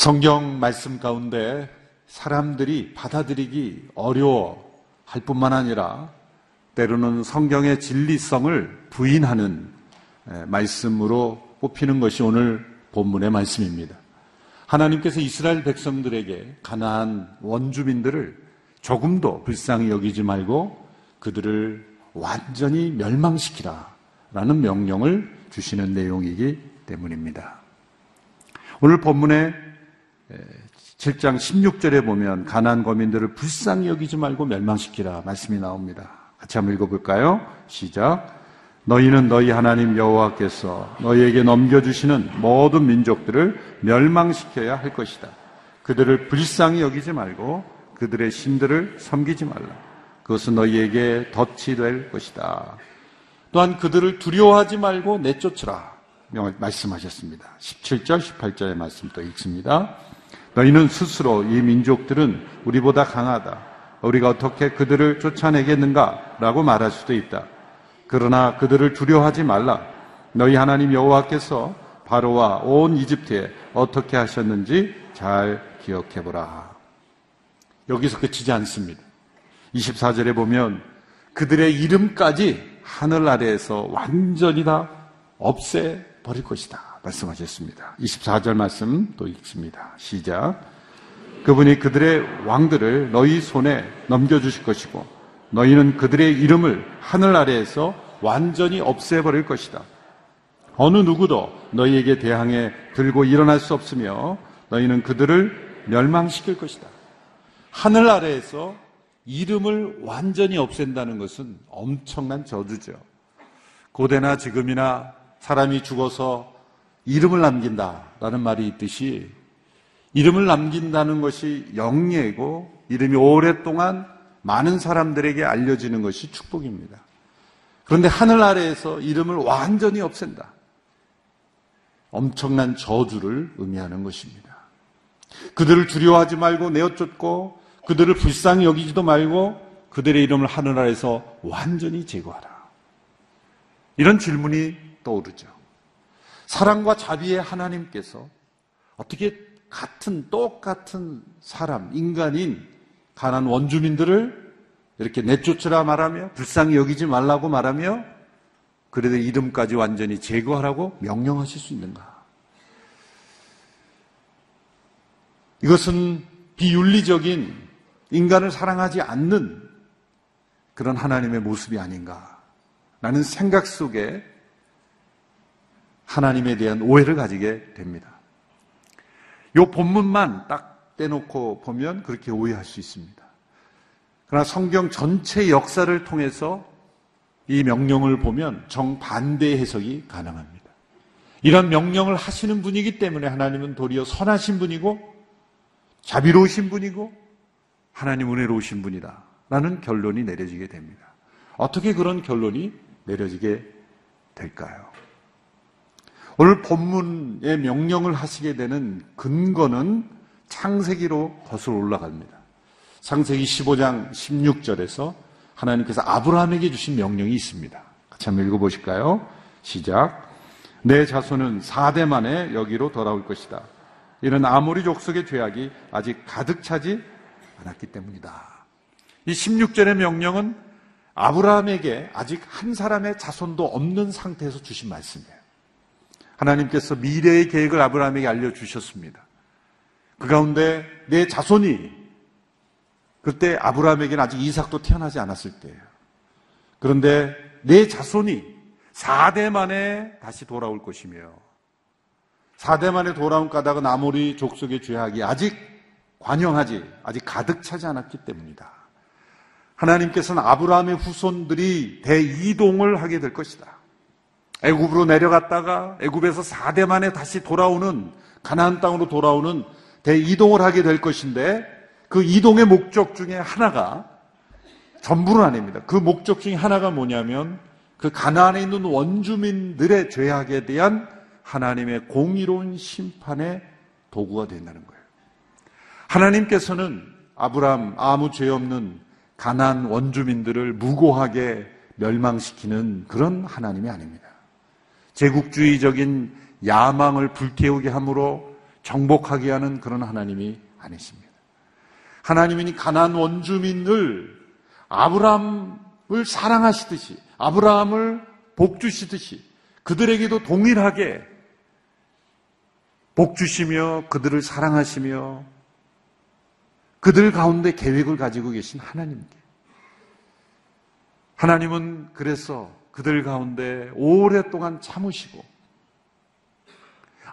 성경 말씀 가운데 사람들이 받아들이기 어려워 할 뿐만 아니라 때로는 성경의 진리성을 부인하는 말씀으로 꼽히는 것이 오늘 본문의 말씀입니다. 하나님께서 이스라엘 백성들에게 가나안 원주민들을 조금도 불쌍히 여기지 말고 그들을 완전히 멸망시키라 라는 명령을 주시는 내용이기 때문입니다. 오늘 본문의 7장 16절에 보면 가난 거민들을 불쌍히 여기지 말고 멸망시키라 말씀이 나옵니다. 같이 한번 읽어볼까요? 시작. 너희는 너희 하나님 여호와께서 너희에게 넘겨주시는 모든 민족들을 멸망시켜야 할 것이다. 그들을 불쌍히 여기지 말고 그들의 신들을 섬기지 말라. 그것은 너희에게 덫이 될 것이다. 또한 그들을 두려워하지 말고 내쫓으라. 말씀하셨습니다. 17절, 18절의 말씀 또 읽습니다. 너희는 스스로 이 민족들은 우리보다 강하다. 우리가 어떻게 그들을 쫓아내겠는가? 라고 말할 수도 있다. 그러나 그들을 두려워하지 말라. 너희 하나님 여호와께서 바로와 온 이집트에 어떻게 하셨는지 잘 기억해 보라. 여기서 끝이지 않습니다. 24절에 보면 그들의 이름까지 하늘 아래에서 완전히 다 없애 버릴 것이다. 말씀하셨습니다. 24절 말씀 또 읽습니다. 시작. 그분이 그들의 왕들을 너희 손에 넘겨주실 것이고 너희는 그들의 이름을 하늘 아래에서 완전히 없애버릴 것이다. 어느 누구도 너희에게 대항해 들고 일어날 수 없으며 너희는 그들을 멸망시킬 것이다. 하늘 아래에서 이름을 완전히 없앤다는 것은 엄청난 저주죠. 고대나 지금이나 사람이 죽어서 이름을 남긴다라는 말이 있듯이 이름을 남긴다는 것이 영예고 이름이 오랫동안 많은 사람들에게 알려지는 것이 축복입니다. 그런데 하늘 아래에서 이름을 완전히 없앤다. 엄청난 저주를 의미하는 것입니다. 그들을 두려워하지 말고 내어쫓고 그들을 불쌍히 여기지도 말고 그들의 이름을 하늘 아래에서 완전히 제거하라. 이런 질문이 떠오르죠. 사랑과 자비의 하나님께서 어떻게 같은 똑같은 사람, 인간인 가난 원주민들을 이렇게 내쫓으라 말하며 불쌍히 여기지 말라고 말하며 그래도 이름까지 완전히 제거하라고 명령하실 수 있는가? 이것은 비윤리적인 인간을 사랑하지 않는 그런 하나님의 모습이 아닌가? 라는 생각 속에 하나님에 대한 오해를 가지게 됩니다. 이 본문만 딱 떼놓고 보면 그렇게 오해할 수 있습니다. 그러나 성경 전체 역사를 통해서 이 명령을 보면 정반대 해석이 가능합니다. 이런 명령을 하시는 분이기 때문에 하나님은 도리어 선하신 분이고 자비로우신 분이고 하나님 은혜로우신 분이다. 라는 결론이 내려지게 됩니다. 어떻게 그런 결론이 내려지게 될까요? 오늘 본문의 명령을 하시게 되는 근거는 창세기로 거슬러 올라갑니다. 창세기 15장 16절에서 하나님께서 아브라함에게 주신 명령이 있습니다. 같이 한번 읽어보실까요? 시작. 내 자손은 4대 만에 여기로 돌아올 것이다. 이는 아모리 족속의 죄악이 아직 가득 차지 않았기 때문이다. 이 16절의 명령은 아브라함에게 아직 한 사람의 자손도 없는 상태에서 주신 말씀이에요. 하나님께서 미래의 계획을 아브라함에게 알려주셨습니다. 그 가운데 내 자손이 그때 아브라함에게는 아직 이삭도 태어나지 않았을 때예요. 그런데 내 자손이 4대 만에 다시 돌아올 것이며 4대 만에 돌아온 까닭은 아모리 족속의 죄악이 아직 관영하지 아직 가득 차지 않았기 때문이다. 하나님께서는 아브라함의 후손들이 대이동을 하게 될 것이다. 애굽으로 내려갔다가 애굽에서 4대 만에 다시 돌아오는 가나안 땅으로 돌아오는 대이동을 하게 될 것인데 그 이동의 목적 중에 하나가 전부는 아닙니다. 그 목적 중에 하나가 뭐냐면 그 가나안에 있는 원주민들의 죄악에 대한 하나님의 공의로운 심판의 도구가 된다는 거예요. 하나님께서는 아브라함 아무 죄 없는 가난 원주민들을 무고하게 멸망시키는 그런 하나님이 아닙니다. 제국주의적인 야망을 불태우게 함으로 정복하게 하는 그런 하나님이 아니십니다. 하나님이 가난 원주민들 아브라함을 사랑하시듯이 아브라함을 복주시듯이 그들에게도 동일하게 복주시며 그들을 사랑하시며 그들 가운데 계획을 가지고 계신 하나님께 하나님은 그래서 그들 가운데 오랫동안 참으시고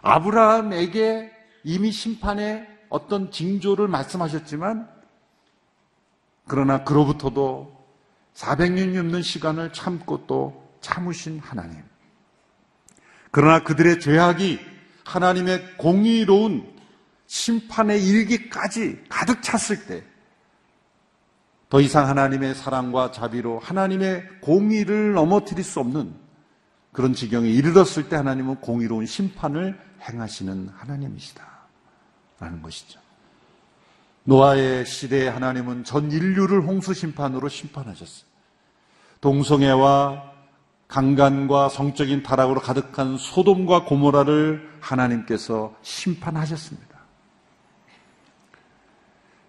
아브라함에게 이미 심판의 어떤 징조를 말씀하셨지만 그러나 그로부터도 400년 넘는 시간을 참고 또 참으신 하나님. 그러나 그들의 죄악이 하나님의 공의로운 심판의 일기까지 가득 찼을 때, 더 이상 하나님의 사랑과 자비로 하나님의 공의를 넘어뜨릴 수 없는 그런 지경에 이르렀을 때 하나님은 공의로운 심판을 행하시는 하나님이시다. 라는 것이죠. 노아의 시대에 하나님은 전 인류를 홍수 심판으로 심판하셨어요. 동성애와 강간과 성적인 타락으로 가득한 소돔과 고모라를 하나님께서 심판하셨습니다.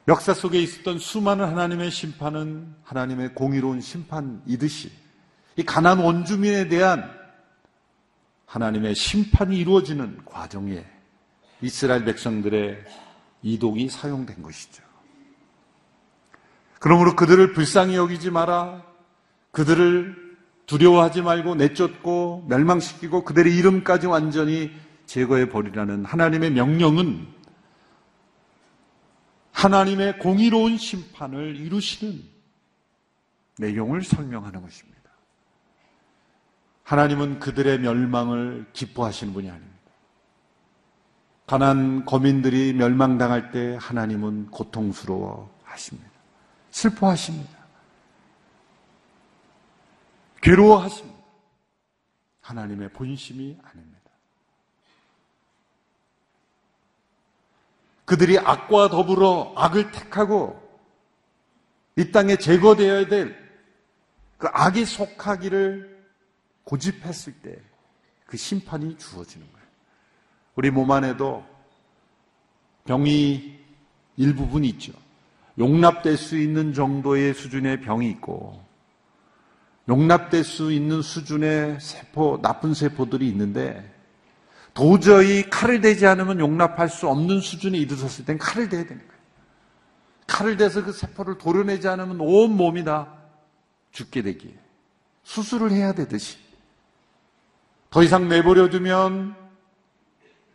역사 속에 있었던 수많은 하나님의 심판은 하나님의 공의로운 심판이듯이 이 가난 원주민에 대한 하나님의 심판이 이루어지는 과정에 이스라엘 백성들의 이독이 사용된 것이죠. 그러므로 그들을 불쌍히 여기지 마라. 그들을 두려워하지 말고 내쫓고 멸망시키고 그들의 이름까지 완전히 제거해 버리라는 하나님의 명령은 하나님의 공의로운 심판을 이루시는 내용을 설명하는 것입니다. 하나님은 그들의 멸망을 기뻐하시는 분이 아닙니다. 가난 거민들이 멸망당할 때 하나님은 고통스러워 하십니다. 슬퍼하십니다. 괴로워하십니다. 하나님의 본심이 아닙니다. 그들이 악과 더불어 악을 택하고 이 땅에 제거되어야 될 그 악이 속하기를 고집했을 때 그 심판이 주어지는 거예요. 우리 몸 안에도 병이 일부분 있죠. 용납될 수 있는 정도의 수준의 병이 있고, 용납될 수 있는 수준의 세포, 나쁜 세포들이 있는데, 도저히 칼을 대지 않으면 용납할 수 없는 수준에 이르렀을 땐 칼을 대야 되는 거예요. 칼을 대서 그 세포를 도려내지 않으면 온 몸이 다 죽게 되기에 수술을 해야 되듯이 더 이상 내버려 두면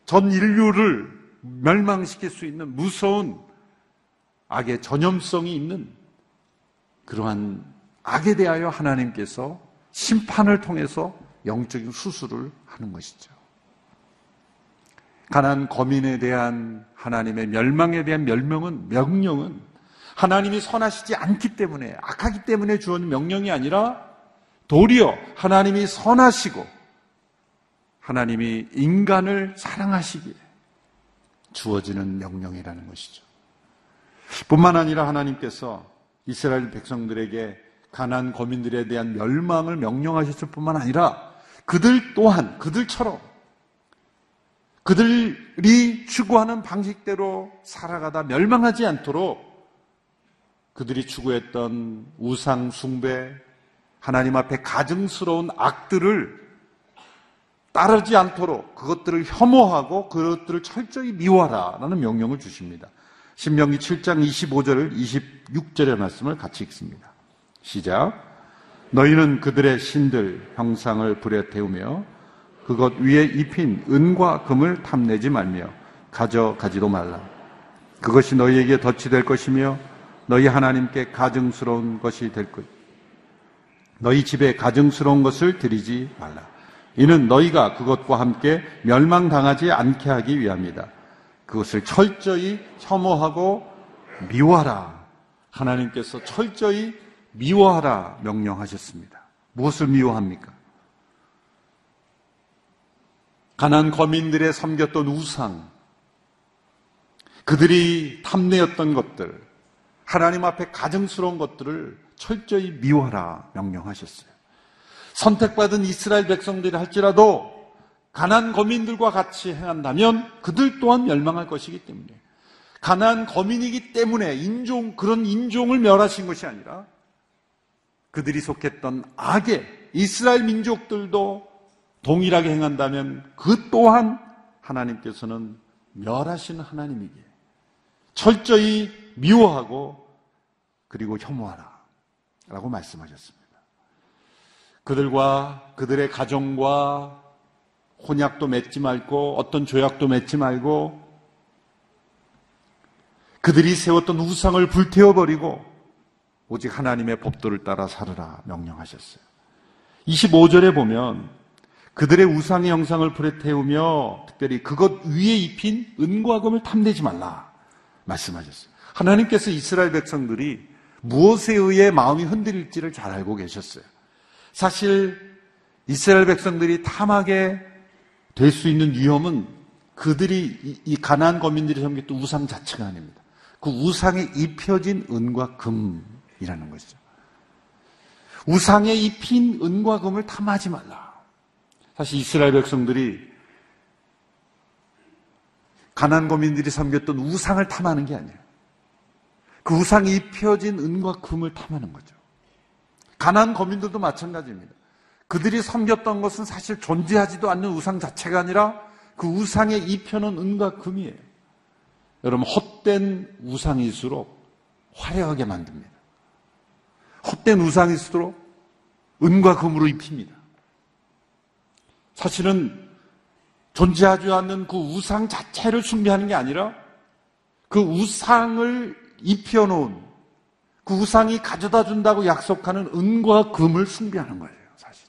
전 인류를 멸망시킬 수 있는 무서운 악의 전염성이 있는 그러한 악에 대하여 하나님께서 심판을 통해서 영적인 수술을 하는 것이죠. 가난 거민에 대한 하나님의 멸망에 대한 멸명은 명령은 하나님이 선하시지 않기 때문에 악하기 때문에 주어진 명령이 아니라 도리어 하나님이 선하시고 하나님이 인간을 사랑하시기에 주어지는 명령이라는 것이죠. 뿐만 아니라 하나님께서 이스라엘 백성들에게 가난 거민들에 대한 멸망을 명령하셨을 뿐만 아니라 그들 또한 그들처럼 그들이 추구하는 방식대로 살아가다 멸망하지 않도록 그들이 추구했던 우상 숭배, 하나님 앞에 가증스러운 악들을 따르지 않도록 그것들을 혐오하고 그것들을 철저히 미워하라라는 명령을 주십니다. 신명기 7장 25절 26절의 말씀을 같이 읽습니다. 시작. 너희는 그들의 신들 형상을 불에 태우며 그것 위에 입힌 은과 금을 탐내지 말며 가져가지도 말라. 그것이 너희에게 덫이 될 것이며 너희 하나님께 가증스러운 것이 될 것. 너희 집에 가증스러운 것을 드리지 말라. 이는 너희가 그것과 함께 멸망당하지 않게 하기 위함이다. 그것을 철저히 혐오하고 미워하라. 하나님께서 철저히 미워하라 명령하셨습니다. 무엇을 미워합니까? 가난 거민들의 섬겼던 우상, 그들이 탐내었던 것들, 하나님 앞에 가증스러운 것들을 철저히 미워하라 명령하셨어요. 선택받은 이스라엘 백성들이 할지라도 가난 거민들과 같이 행한다면 그들 또한 멸망할 것이기 때문에 가난 거민이기 때문에 인종 그런 인종을 멸하신 것이 아니라 그들이 속했던 악의 이스라엘 민족들도 동일하게 행한다면 그 또한 하나님께서는 멸하시는 하나님이기에 철저히 미워하고 그리고 혐오하라 라고 말씀하셨습니다. 그들과 그들의 가정과 혼약도 맺지 말고 어떤 조약도 맺지 말고 그들이 세웠던 우상을 불태워버리고 오직 하나님의 법도를 따라 살으라 명령하셨어요. 25절에 보면 그들의 우상의 영상을 불에 태우며 특별히 그것 위에 입힌 은과 금을 탐내지 말라 말씀하셨어요. 하나님께서 이스라엘 백성들이 무엇에 의해 마음이 흔들릴지를 잘 알고 계셨어요. 사실 이스라엘 백성들이 탐하게 될 수 있는 위험은 그들이 이 가나안 거민들이 섬겼던 우상 자체가 아닙니다. 그 우상에 입혀진 은과 금이라는 것이죠. 우상에 입힌 은과 금을 탐하지 말라. 사실 이스라엘 백성들이 가난 거민들이 섬겼던 우상을 탐하는 게 아니에요. 그 우상에 입혀진 은과 금을 탐하는 거죠. 가난 거민들도 마찬가지입니다. 그들이 섬겼던 것은 사실 존재하지도 않는 우상 자체가 아니라 그 우상에 입혀놓은 은과 금이에요. 여러분, 헛된 우상일수록 화려하게 만듭니다. 헛된 우상일수록 은과 금으로 입힙니다. 사실은 존재하지 않는 그 우상 자체를 숭배하는 게 아니라 그 우상을 입혀놓은 그 우상이 가져다 준다고 약속하는 은과 금을 숭배하는 거예요, 사실.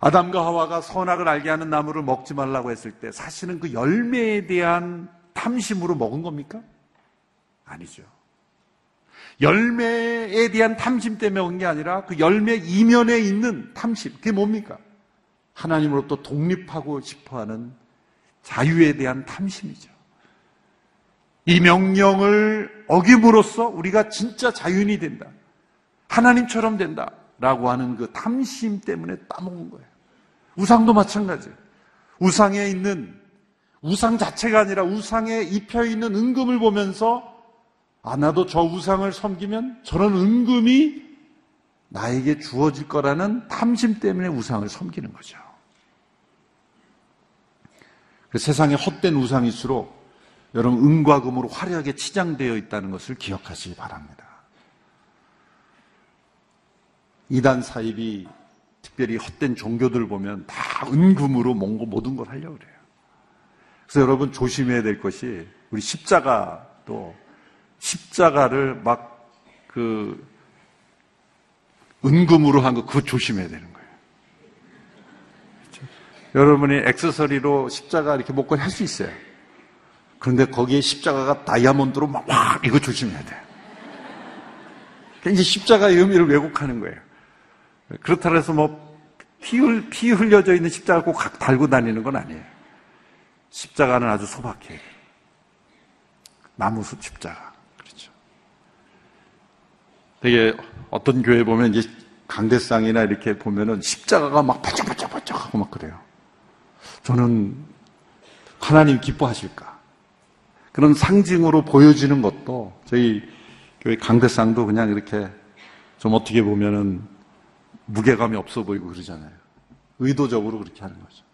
아담과 하와가 선악을 알게 하는 나무를 먹지 말라고 했을 때 사실은 그 열매에 대한 탐심으로 먹은 겁니까? 아니죠. 열매에 대한 탐심 때문에 온 게 아니라 그 열매 이면에 있는 탐심. 그게 뭡니까? 하나님으로부터 독립하고 싶어 하는 자유에 대한 탐심이죠. 이 명령을 어김으로써 우리가 진짜 자유인이 된다. 하나님처럼 된다. 라고 하는 그 탐심 때문에 따먹은 거예요. 우상도 마찬가지예요. 우상에 있는, 우상 자체가 아니라 우상에 입혀 있는 은금을 보면서 아, 나도 저 우상을 섬기면 저런 은금이 나에게 주어질 거라는 탐심 때문에 우상을 섬기는 거죠. 그 세상에 헛된 우상일수록 여러분 은과 금으로 화려하게 치장되어 있다는 것을 기억하시기 바랍니다. 이단 사입이 특별히 헛된 종교들 보면 다 은금으로 모든 걸 하려고 그래요. 그래서 여러분 조심해야 될 것이 우리 십자가도 십자가를 막 그 은금으로 한 거 그거 조심해야 되는 거예요. 그렇죠? 여러분이 액세서리로 십자가 이렇게 목걸이 할 수 있어요. 그런데 거기에 십자가가 다이아몬드로 막, 와, 이거 조심해야 돼요. 그러니까 이제 십자가의 의미를 왜곡하는 거예요. 그렇다고 해서 뭐, 피, 흘, 피 흘려져 있는 십자가 꼭 달고 다니는 건 아니에요. 십자가는 아주 소박해요. 나무 숲 십자가. 되게 어떤 교회 보면 이제 강대상이나 이렇게 보면은 십자가가 막 바짝바짝바짝 하고 막 그래요. 저는 하나님 기뻐하실까? 그런 상징으로 보여지는 것도 저희 교회 강대상도 그냥 이렇게 좀 어떻게 보면은 무게감이 없어 보이고 그러잖아요. 의도적으로 그렇게 하는 거죠.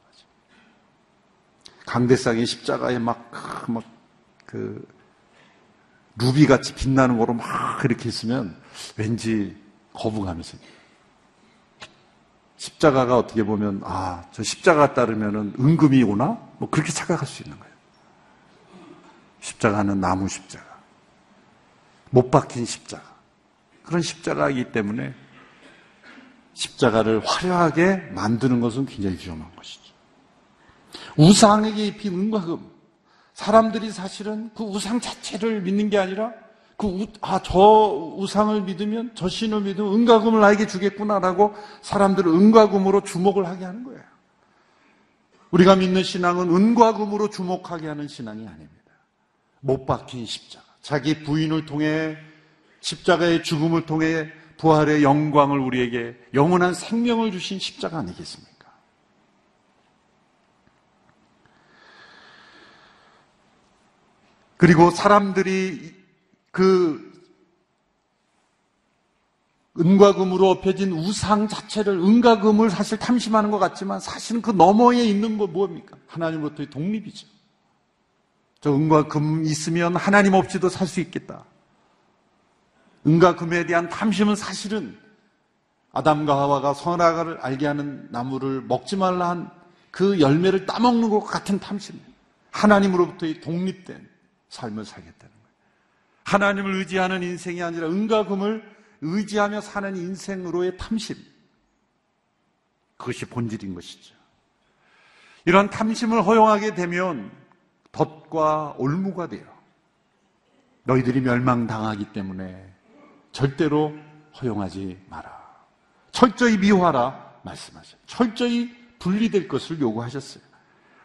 강대상이 십자가에 막, 막, 그, 루비같이 빛나는 거로 막 이렇게 있으면 왠지 생겨요. 십자가가 어떻게 보면, 아, 저 십자가 따르면은 은금이 오나? 뭐 그렇게 착각할 수 있는 거예요. 십자가는 나무 십자가. 못 박힌 십자가. 그런 십자가이기 때문에 십자가를 화려하게 만드는 것은 굉장히 위험한 것이죠. 우상에게 입힌 은과 금. 사람들이 사실은 그 우상 자체를 믿는 게 아니라 그, 아, 저 우상을 믿으면, 저 신을 믿으면 은과금을 나에게 주겠구나라고 사람들을 은과금으로 주목을 하게 하는 거예요. 우리가 믿는 신앙은 은과금으로 주목하게 하는 신앙이 아닙니다. 못 박힌 십자가. 자기 부인을 통해 십자가의 죽음을 통해 부활의 영광을 우리에게 영원한 생명을 주신 십자가 아니겠습니까? 그리고 사람들이 그 은과 금으로 엎혀진 우상 자체를 은과 금을 사실 탐심하는 것 같지만 사실은 그 너머에 있는 거 뭡니까? 하나님으로부터의 독립이죠. 저 은과 금 있으면 하나님 없이도 살 수 있겠다. 은과 금에 대한 탐심은 사실은 아담과 하와가 선악을 알게 하는 나무를 먹지 말라 한 그 열매를 따먹는 것 같은 탐심이에요. 하나님으로부터의 독립된 삶을 거예요. 하나님을 의지하는 인생이 아니라 은과 금을 의지하며 사는 인생으로의 탐심. 그것이 본질인 것이죠. 이런 탐심을 허용하게 되면 덫과 올무가 돼요. 너희들이 멸망당하기 때문에 절대로 허용하지 마라. 철저히 미워하라 말씀하셨어요. 철저히 분리될 것을 요구하셨어요.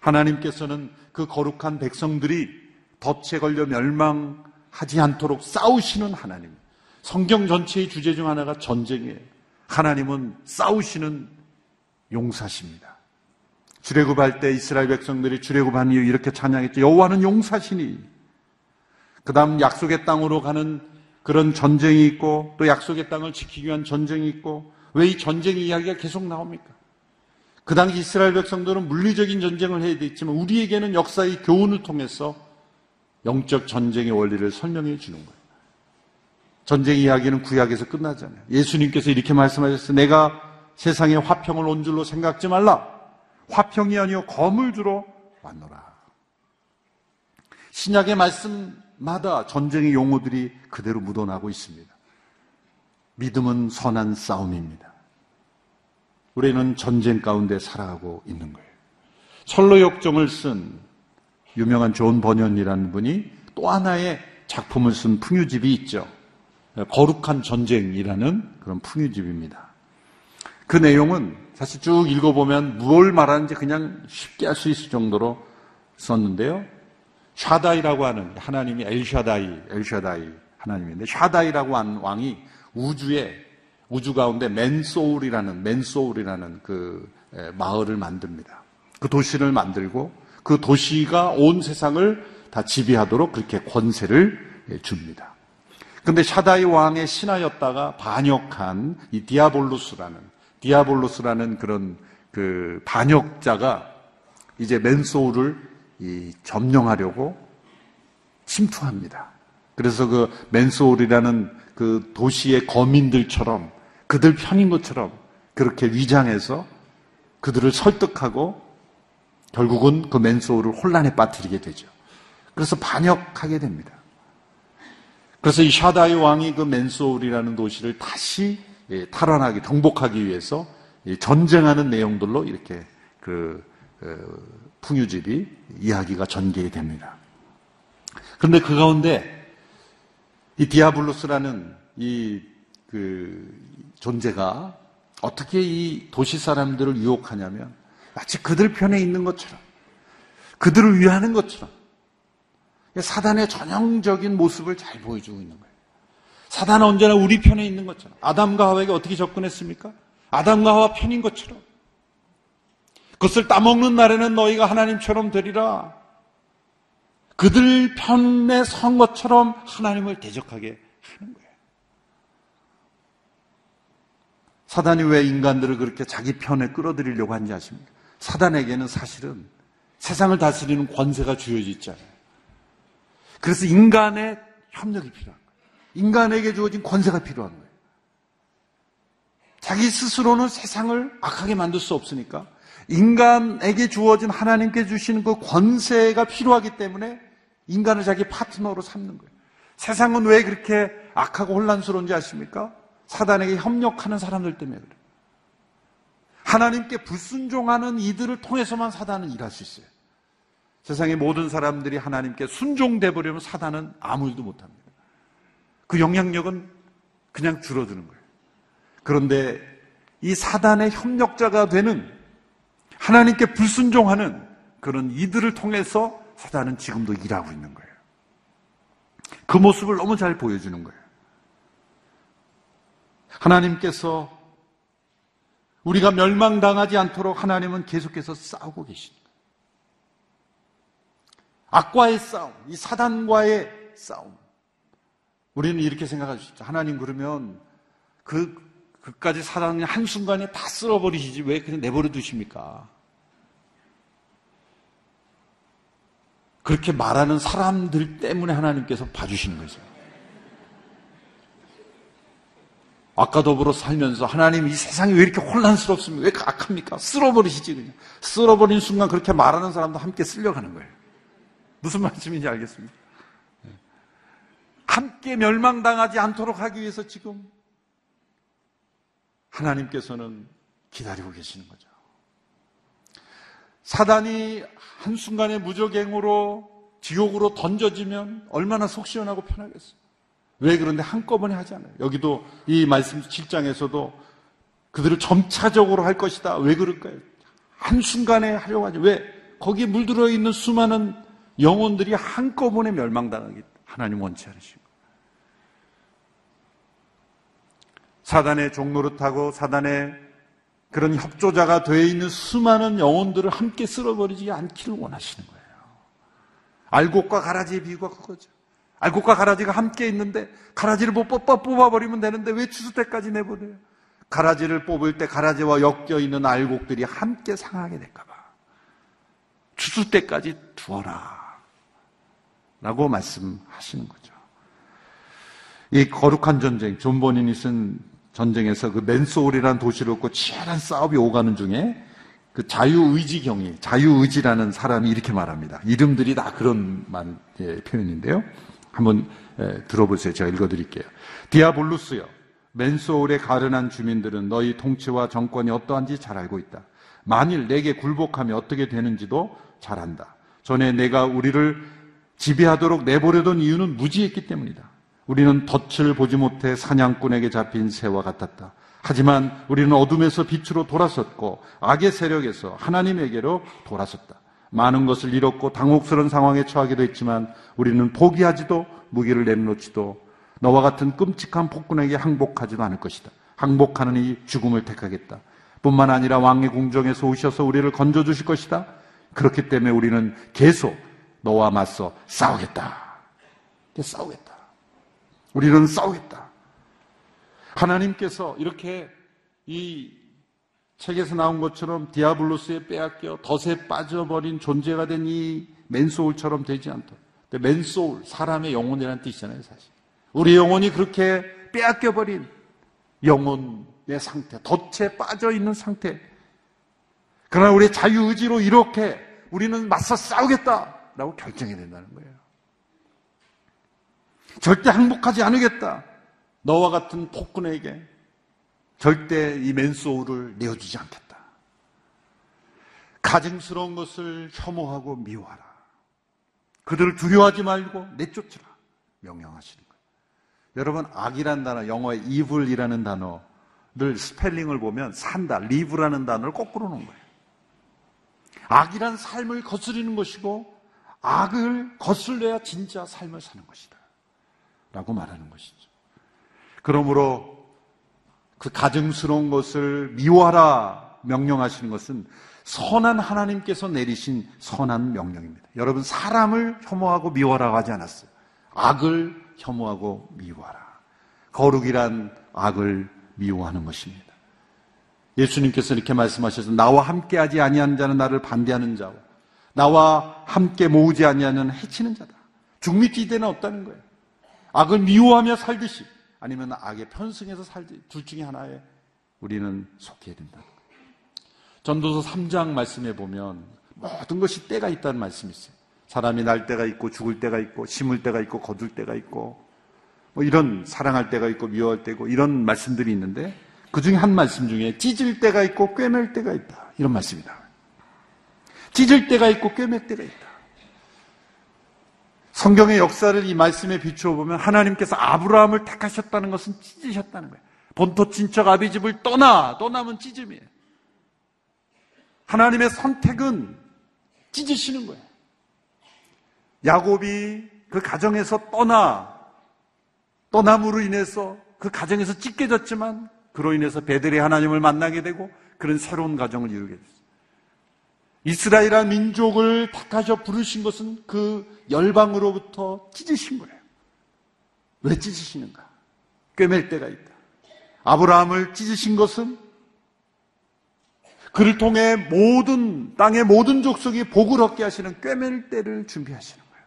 하나님께서는 그 거룩한 백성들이 덫에 걸려 멸망 하지 않도록 싸우시는 하나님. 성경 전체의 주제 중 하나가 전쟁이에요. 하나님은 싸우시는 용사십니다. 주례굽할 때 이스라엘 백성들이 주례굽한 이후 이렇게 찬양했죠. 여호와는 용사시니. 그다음 약속의 땅으로 가는 그런 전쟁이 있고 또 약속의 땅을 지키기 위한 전쟁이 있고 왜 이 전쟁 이야기가 계속 나옵니까? 그 당시 이스라엘 백성들은 물리적인 전쟁을 해야 됐지만 우리에게는 역사의 교훈을 통해서 영적 전쟁의 원리를 설명해 주는 거예요. 전쟁 이야기는 구약에서 끝나잖아요. 예수님께서 이렇게 말씀하셨어요. 내가 세상에 화평을 온 줄로 생각지 말라. 화평이 아니요 검을 주러 왔노라. 신약의 말씀마다 전쟁의 용어들이 그대로 묻어나고 있습니다. 믿음은 선한 싸움입니다. 우리는 전쟁 가운데 살아가고 있는 거예요. 천로역정을 쓴 유명한 존 번연이라는 분이 또 하나의 작품을 쓴 풍유집이 있죠. 거룩한 전쟁이라는 그런 풍유집입니다. 그 내용은 사실 쭉 읽어보면 무엇을 말하는지 그냥 쉽게 알 수 있을 정도로 썼는데요. 샤다이라고 하는 하나님이 엘샤다이, 엘샤다이 하나님인데 샤다이라고 하는 왕이 우주에 우주 가운데 맨소울이라는 맨소울이라는 그 마을을 만듭니다. 그 도시를 만들고 그 도시가 온 세상을 다 지배하도록 그렇게 권세를 줍니다. 근데 샤다이 왕의 신하였다가 반역한 이 디아볼루스라는 디아볼루스라는 그런 그 반역자가 이제 맨소울을 점령하려고 침투합니다. 그래서 그 맨소울이라는 그 도시의 거민들처럼 그들 편인 것처럼 그렇게 위장해서 그들을 설득하고 결국은 그 맨소울을 혼란에 빠뜨리게 되죠. 그래서 반역하게 됩니다. 그래서 이 샤다이 왕이 그 맨소울이라는 도시를 다시 예, 탈환하기, 정복하기 위해서 전쟁하는 내용들로 이렇게 그 어, 풍유집이 이야기가 전개됩니다. 그런데 그 가운데 이 디아블로스라는 이 그 존재가 어떻게 이 도시 사람들을 유혹하냐면 마치 그들 편에 있는 것처럼 그들을 위하는 것처럼 사단의 전형적인 모습을 잘 보여주고 있는 거예요. 사단은 언제나 우리 편에 있는 것처럼 아담과 하와에게 어떻게 접근했습니까? 아담과 하와 편인 것처럼 그것을 따먹는 날에는 너희가 하나님처럼 되리라. 그들 편에 선 것처럼 하나님을 대적하게 하는 거예요. 사단이 왜 인간들을 그렇게 자기 편에 끌어들이려고 하는지 아십니까? 사단에게는 사실은 세상을 다스리는 권세가 주어져 있잖아요. 그래서 인간의 협력이 필요한 거예요. 인간에게 주어진 권세가 필요한 거예요. 자기 스스로는 세상을 악하게 만들 수 없으니까 인간에게 주어진 하나님께 주시는 그 권세가 필요하기 때문에 인간을 자기 파트너로 삼는 거예요. 세상은 왜 그렇게 악하고 혼란스러운지 아십니까? 사단에게 협력하는 사람들 때문에 그래요. 하나님께 불순종하는 이들을 통해서만 사단은 일할 수 있어요. 세상의 모든 사람들이 하나님께 순종돼 버리면 사단은 아무 일도 못 합니다. 그 영향력은 그냥 줄어드는 거예요. 그런데 이 사단의 협력자가 되는 하나님께 불순종하는 그런 이들을 통해서 사단은 지금도 일하고 있는 거예요. 그 모습을 너무 잘 보여주는 거예요. 하나님께서 우리가 멸망당하지 않도록 하나님은 계속해서 싸우고 계십니다. 악과의 싸움, 이 사단과의 싸움. 우리는 이렇게 생각할 수 있죠. 하나님 그러면 그, 그까지 사단이 한순간에 다 쓸어버리시지 왜 그냥 내버려 두십니까? 그렇게 말하는 사람들 때문에 하나님께서 봐주시는 거죠. 아까 더불어 살면서 하나님 이 세상이 왜 이렇게 혼란스럽습니까? 왜 악합니까? 쓸어버리시지 그냥. 쓸어버린 순간 그렇게 말하는 사람도 함께 쓸려가는 거예요. 무슨 말씀인지 알겠습니다. 함께 멸망당하지 않도록 하기 위해서 지금 하나님께서는 기다리고 계시는 거죠. 사단이 한순간에 무적행으로 지옥으로 던져지면 얼마나 속 시원하고 편하겠어요. 왜 그런데 한꺼번에 하지 않아요? 여기도 이 말씀 7장에서도 그들을 점차적으로 할 것이다. 왜 그럴까요? 한순간에 하려고 하죠. 왜? 거기에 물들어 있는 수많은 영혼들이 한꺼번에 멸망당하기 하나님 원치 않으시고. 사단의 종노릇하고 사단의 그런 협조자가 되어 있는 수많은 영혼들을 함께 쓸어버리지 않기를 원하시는 거예요. 알곡과 가라지의 비유가 그거죠. 알곡과 가라지가 함께 있는데 가라지를 뽑아 뽑아버리면 되는데 왜 추수 때까지 내보내요? 가라지를 뽑을 때 가라지와 엮여 있는 알곡들이 함께 상하게 될까봐 추수 때까지 두어라 라고 말씀하시는 거죠. 이 거룩한 전쟁, 존 번연이 쓴 전쟁에서 그 맨소울이라는 도시를 얻고 치열한 싸움이 오가는 중에 그 자유의지 경이, 자유의지라는 사람이 이렇게 말합니다. 이름들이 다 그런 말, 예, 표현인데요. 한번 예, 들어보세요. 제가 읽어드릴게요. 디아볼루스요. 맨소울에 가련한 주민들은 너희 통치와 정권이 어떠한지 잘 알고 있다. 만일 내게 굴복하면 어떻게 되는지도 잘 안다. 전에 내가 우리를 지배하도록 내버려둔 이유는 무지했기 때문이다. 우리는 덫을 보지 못해 사냥꾼에게 잡힌 새와 같았다. 하지만 우리는 어둠에서 빛으로 돌아섰고 악의 세력에서 하나님에게로 돌아섰다. 많은 것을 잃었고 당혹스러운 상황에 처하기도 했지만 우리는 포기하지도 무기를 내놓지도 너와 같은 끔찍한 폭군에게 항복하지도 않을 것이다. 항복하는 이 죽음을 택하겠다. 뿐만 아니라 왕의 궁정에서 오셔서 우리를 건져 주실 것이다. 그렇기 때문에 우리는 계속 너와 맞서 싸우겠다. 싸우겠다. 우리는 싸우겠다. 하나님께서 이렇게 이 책에서 나온 것처럼 디아블로스에 빼앗겨 덫에 빠져버린 존재가 된 이 맨소울처럼 되지 않도록. 맨소울, 사람의 영혼이라는 뜻이잖아요, 사실. 우리 영혼이 그렇게 빼앗겨버린 영혼의 상태, 덫에 빠져 있는 상태. 그러나 우리의 자유의지로 이렇게 우리는 맞서 싸우겠다라고 결정이 된다는 거예요. 절대 항복하지 않으겠다. 너와 같은 폭군에게 절대 이 맨소울을 내어주지 않겠다. 가증스러운 것을 혐오하고 미워하라. 그들을 두려워하지 말고 내쫓으라. 명령하시는 거예요. 여러분, 악이란 단어, 영어의 evil이라는 단어를 스펠링을 보면 산다, live라는 단어를 거꾸로 놓은 거예요. 악이란 삶을 거스리는 것이고, 악을 거슬려야 진짜 삶을 사는 것이다. 라고 말하는 것이죠. 그러므로 그 가증스러운 것을 미워하라 명령하시는 것은 선한 하나님께서 내리신 선한 명령입니다. 여러분, 사람을 혐오하고 미워하라고 하지 않았어요. 악을 혐오하고 미워하라. 거룩이란 악을 미워하는 것입니다. 예수님께서 이렇게 말씀하셔서 나와 함께 하지 아니하는 자는 나를 반대하는 자고 나와 함께 모으지 아니하는 해치는 자다. 중립지대는 없다는 거예요. 악을 미워하며 살듯이 아니면 악에 편승해서 살듯이 둘 중에 하나에 우리는 속해야 된다. 전도서 3장 말씀에 보면 모든 것이 때가 있다는 말씀이 있어요. 사람이 날 때가 있고 죽을 때가 있고 심을 때가 있고 거둘 때가 있고 뭐 이런 사랑할 때가 있고 미워할 때고 이런 말씀들이 있는데 그 중에 한 말씀 중에 찢을 때가 있고 꿰맬 때가 있다. 이런 말씀이다. 찢을 때가 있고 꿰맬 때가 있다. 성경의 역사를 이 말씀에 비추어 보면 하나님께서 아브라함을 택하셨다는 것은 찢으셨다는 거예요. 본토 친척 아비 집을 떠나 떠나면 찢음이에요. 하나님의 선택은 찢으시는 거예요. 야곱이 그 가정에서 떠나 떠남으로 인해서 그 가정에서 찢겨졌지만 그로 인해서 베델의 하나님을 만나게 되고 그런 새로운 가정을 이루게 됐어요. 이스라엘의 민족을 택하셔 부르신 것은 그 열방으로부터 찢으신 거예요. 왜 찢으시는가? 꿰맬 때가 있다. 아브라함을 찢으신 것은 그를 통해 모든 땅의 모든 족속이 복을 얻게 하시는 꿰맬 때를 준비하시는 거예요.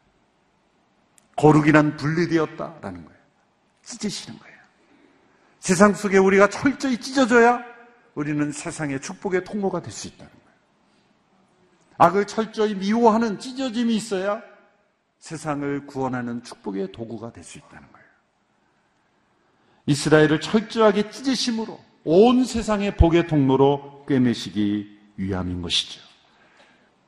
거룩이란 분리되었다라는 거예요. 찢으시는 거예요. 세상 속에 우리가 철저히 찢어져야 우리는 세상의 축복의 통로가 될 수 있다는. 악을 철저히 미워하는 찢어짐이 있어야 세상을 구원하는 축복의 도구가 될 수 있다는 거예요. 이스라엘을 철저하게 찢으심으로 온 세상의 복의 통로로 꿰매시기 위함인 것이죠.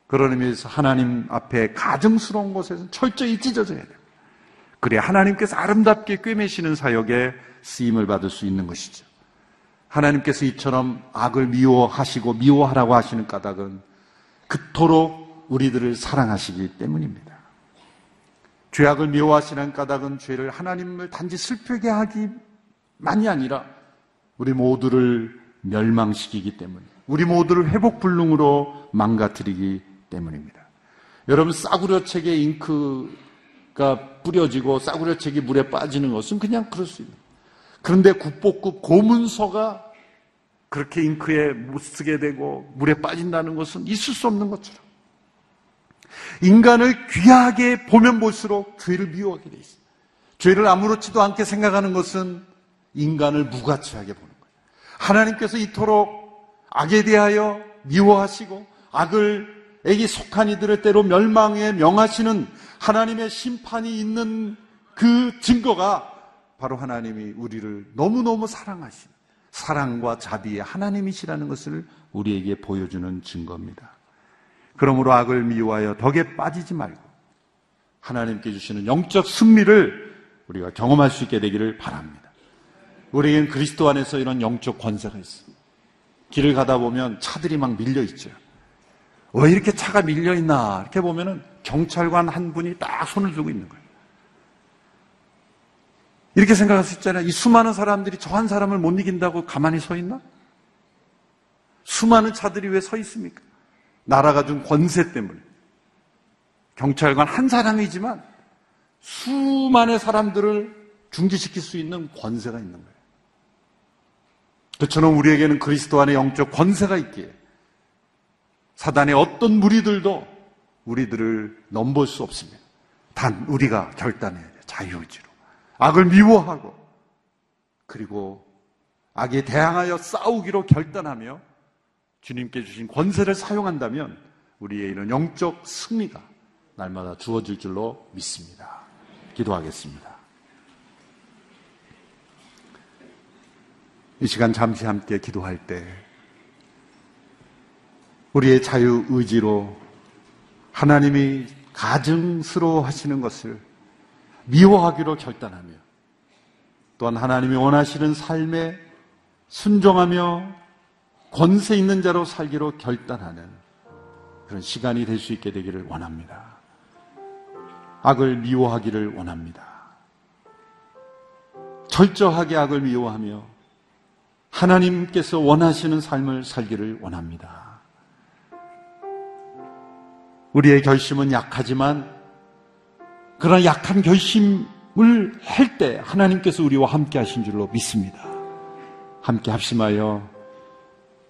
그런 의미에서 하나님 앞에 가증스러운 곳에서 철저히 찢어져야 돼요. 그래야 하나님께서 아름답게 꿰매시는 사역에 쓰임을 받을 수 있는 것이죠. 하나님께서 이처럼 악을 미워하시고 미워하라고 하시는 까닭은 그토록 우리들을 사랑하시기 때문입니다. 죄악을 미워하시는 까닭은 죄를 하나님을 단지 슬프게 하기만이 아니라 우리 모두를 멸망시키기 때문에 우리 모두를 회복 불능으로 망가뜨리기 때문입니다. 여러분 싸구려 책에 잉크가 뿌려지고 싸구려 책이 물에 빠지는 것은 그냥 그럴 수 있는. 그런데 국보급 고문서가 그렇게 잉크에 못 쓰게 되고 물에 빠진다는 것은 있을 수 없는 것처럼 인간을 귀하게 보면 볼수록 죄를 미워하게 돼 있어요. 죄를 아무렇지도 않게 생각하는 것은 인간을 무가치하게 보는 거예요. 하나님께서 이토록 악에 대하여 미워하시고 악을 에게 속한 이들을 때로 멸망에 명하시는 하나님의 심판이 있는 그 증거가 바로 하나님이 우리를 너무너무 사랑하시는 사랑과 자비의 하나님이시라는 것을 우리에게 보여주는 증거입니다. 그러므로 악을 미워하여 덕에 빠지지 말고 하나님께 주시는 영적 승리를 우리가 경험할 수 있게 되기를 바랍니다. 우리에겐 그리스도 안에서 이런 영적 권세가 있습니다. 길을 가다 보면 차들이 막 밀려 있죠. 왜 이렇게 차가 밀려 있나 이렇게 보면은 경찰관 한 분이 딱 손을 들고 있는 거예요. 이렇게 생각할 수 있잖아요. 이 수많은 사람들이 저 한 사람을 못 이긴다고 가만히 서 있나? 수많은 차들이 왜 서 있습니까? 나라가 준 권세 때문에. 경찰관 한 사람이지만 수많은 사람들을 중지시킬 수 있는 권세가 있는 거예요. 그처럼 우리에게는 그리스도 안에 영적 권세가 있기에 사단의 어떤 무리들도 우리들을 넘볼 수 없습니다. 단 우리가 결단해야 돼요. 자유의지로. 악을 미워하고 그리고 악에 대항하여 싸우기로 결단하며 주님께 주신 권세를 사용한다면 우리의 이런 영적 승리가 날마다 주어질 줄로 믿습니다. 기도하겠습니다. 이 시간 잠시 함께 기도할 때 우리의 자유 의지로 하나님이 가증스러워 하시는 것을 미워하기로 결단하며 또한 하나님이 원하시는 삶에 순종하며 권세 있는 자로 살기로 결단하는 그런 시간이 될 수 있게 되기를 원합니다. 악을 미워하기를 원합니다. 철저하게 악을 미워하며 하나님께서 원하시는 삶을 살기를 원합니다. 우리의 결심은 약하지만 그러나 약한 결심을 할 때 하나님께서 우리와 함께 하신 줄로 믿습니다. 함께 합심하여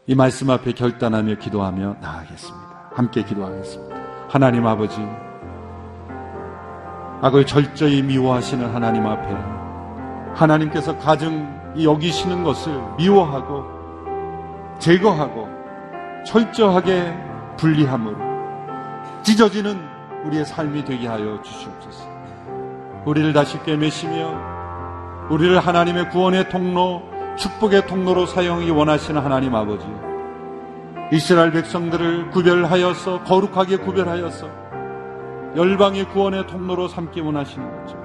이 말씀 앞에 결단하며 기도하며 나아가겠습니다. 함께 기도하겠습니다. 하나님 아버지, 악을 철저히 미워하시는 하나님 앞에 하나님께서 가증 여기시는 것을 미워하고 제거하고 철저하게 분리함으로 찢어지는 우리의 삶이 되게 하여 주시옵소서. 우리를 다시 꿰매시며 우리를 하나님의 구원의 통로, 축복의 통로로 사용이 원하시는 하나님 아버지. 이스라엘 백성들을 구별하여서 거룩하게 구별하여서 열방의 구원의 통로로 삼기 원하시는 거죠.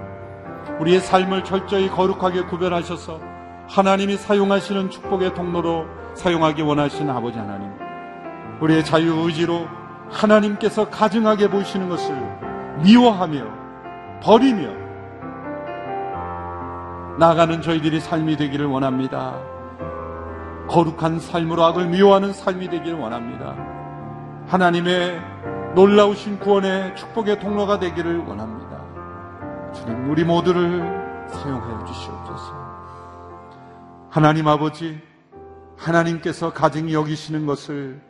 우리의 삶을 철저히 거룩하게 구별하셔서 하나님이 사용하시는 축복의 통로로 사용하기 원하시는 아버지 하나님. 우리의 자유 의지로 하나님께서 가증하게 보시는 것을 미워하며 버리며 나가는 저희들이 삶이 되기를 원합니다. 거룩한 삶으로 악을 미워하는 삶이 되기를 원합니다. 하나님의 놀라우신 구원의 축복의 통로가 되기를 원합니다. 주님, 우리 모두를 사용하여 주시옵소서. 하나님 아버지, 하나님께서 가증히 여기시는 것을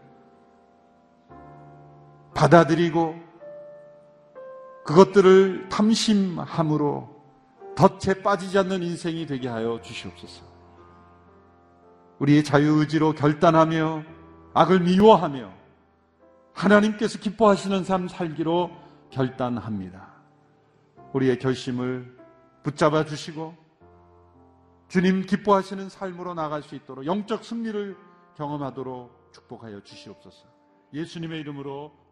받아들이고 그것들을 탐심함으로 덫에 빠지지 않는 인생이 되게 하여 주시옵소서. 우리의 자유의지로 결단하며 악을 미워하며 하나님께서 기뻐하시는 삶 살기로 결단합니다. 우리의 결심을 붙잡아 주시고 주님 기뻐하시는 삶으로 나갈 수 있도록 영적 승리를 경험하도록 축복하여 주시옵소서. 예수님의 이름으로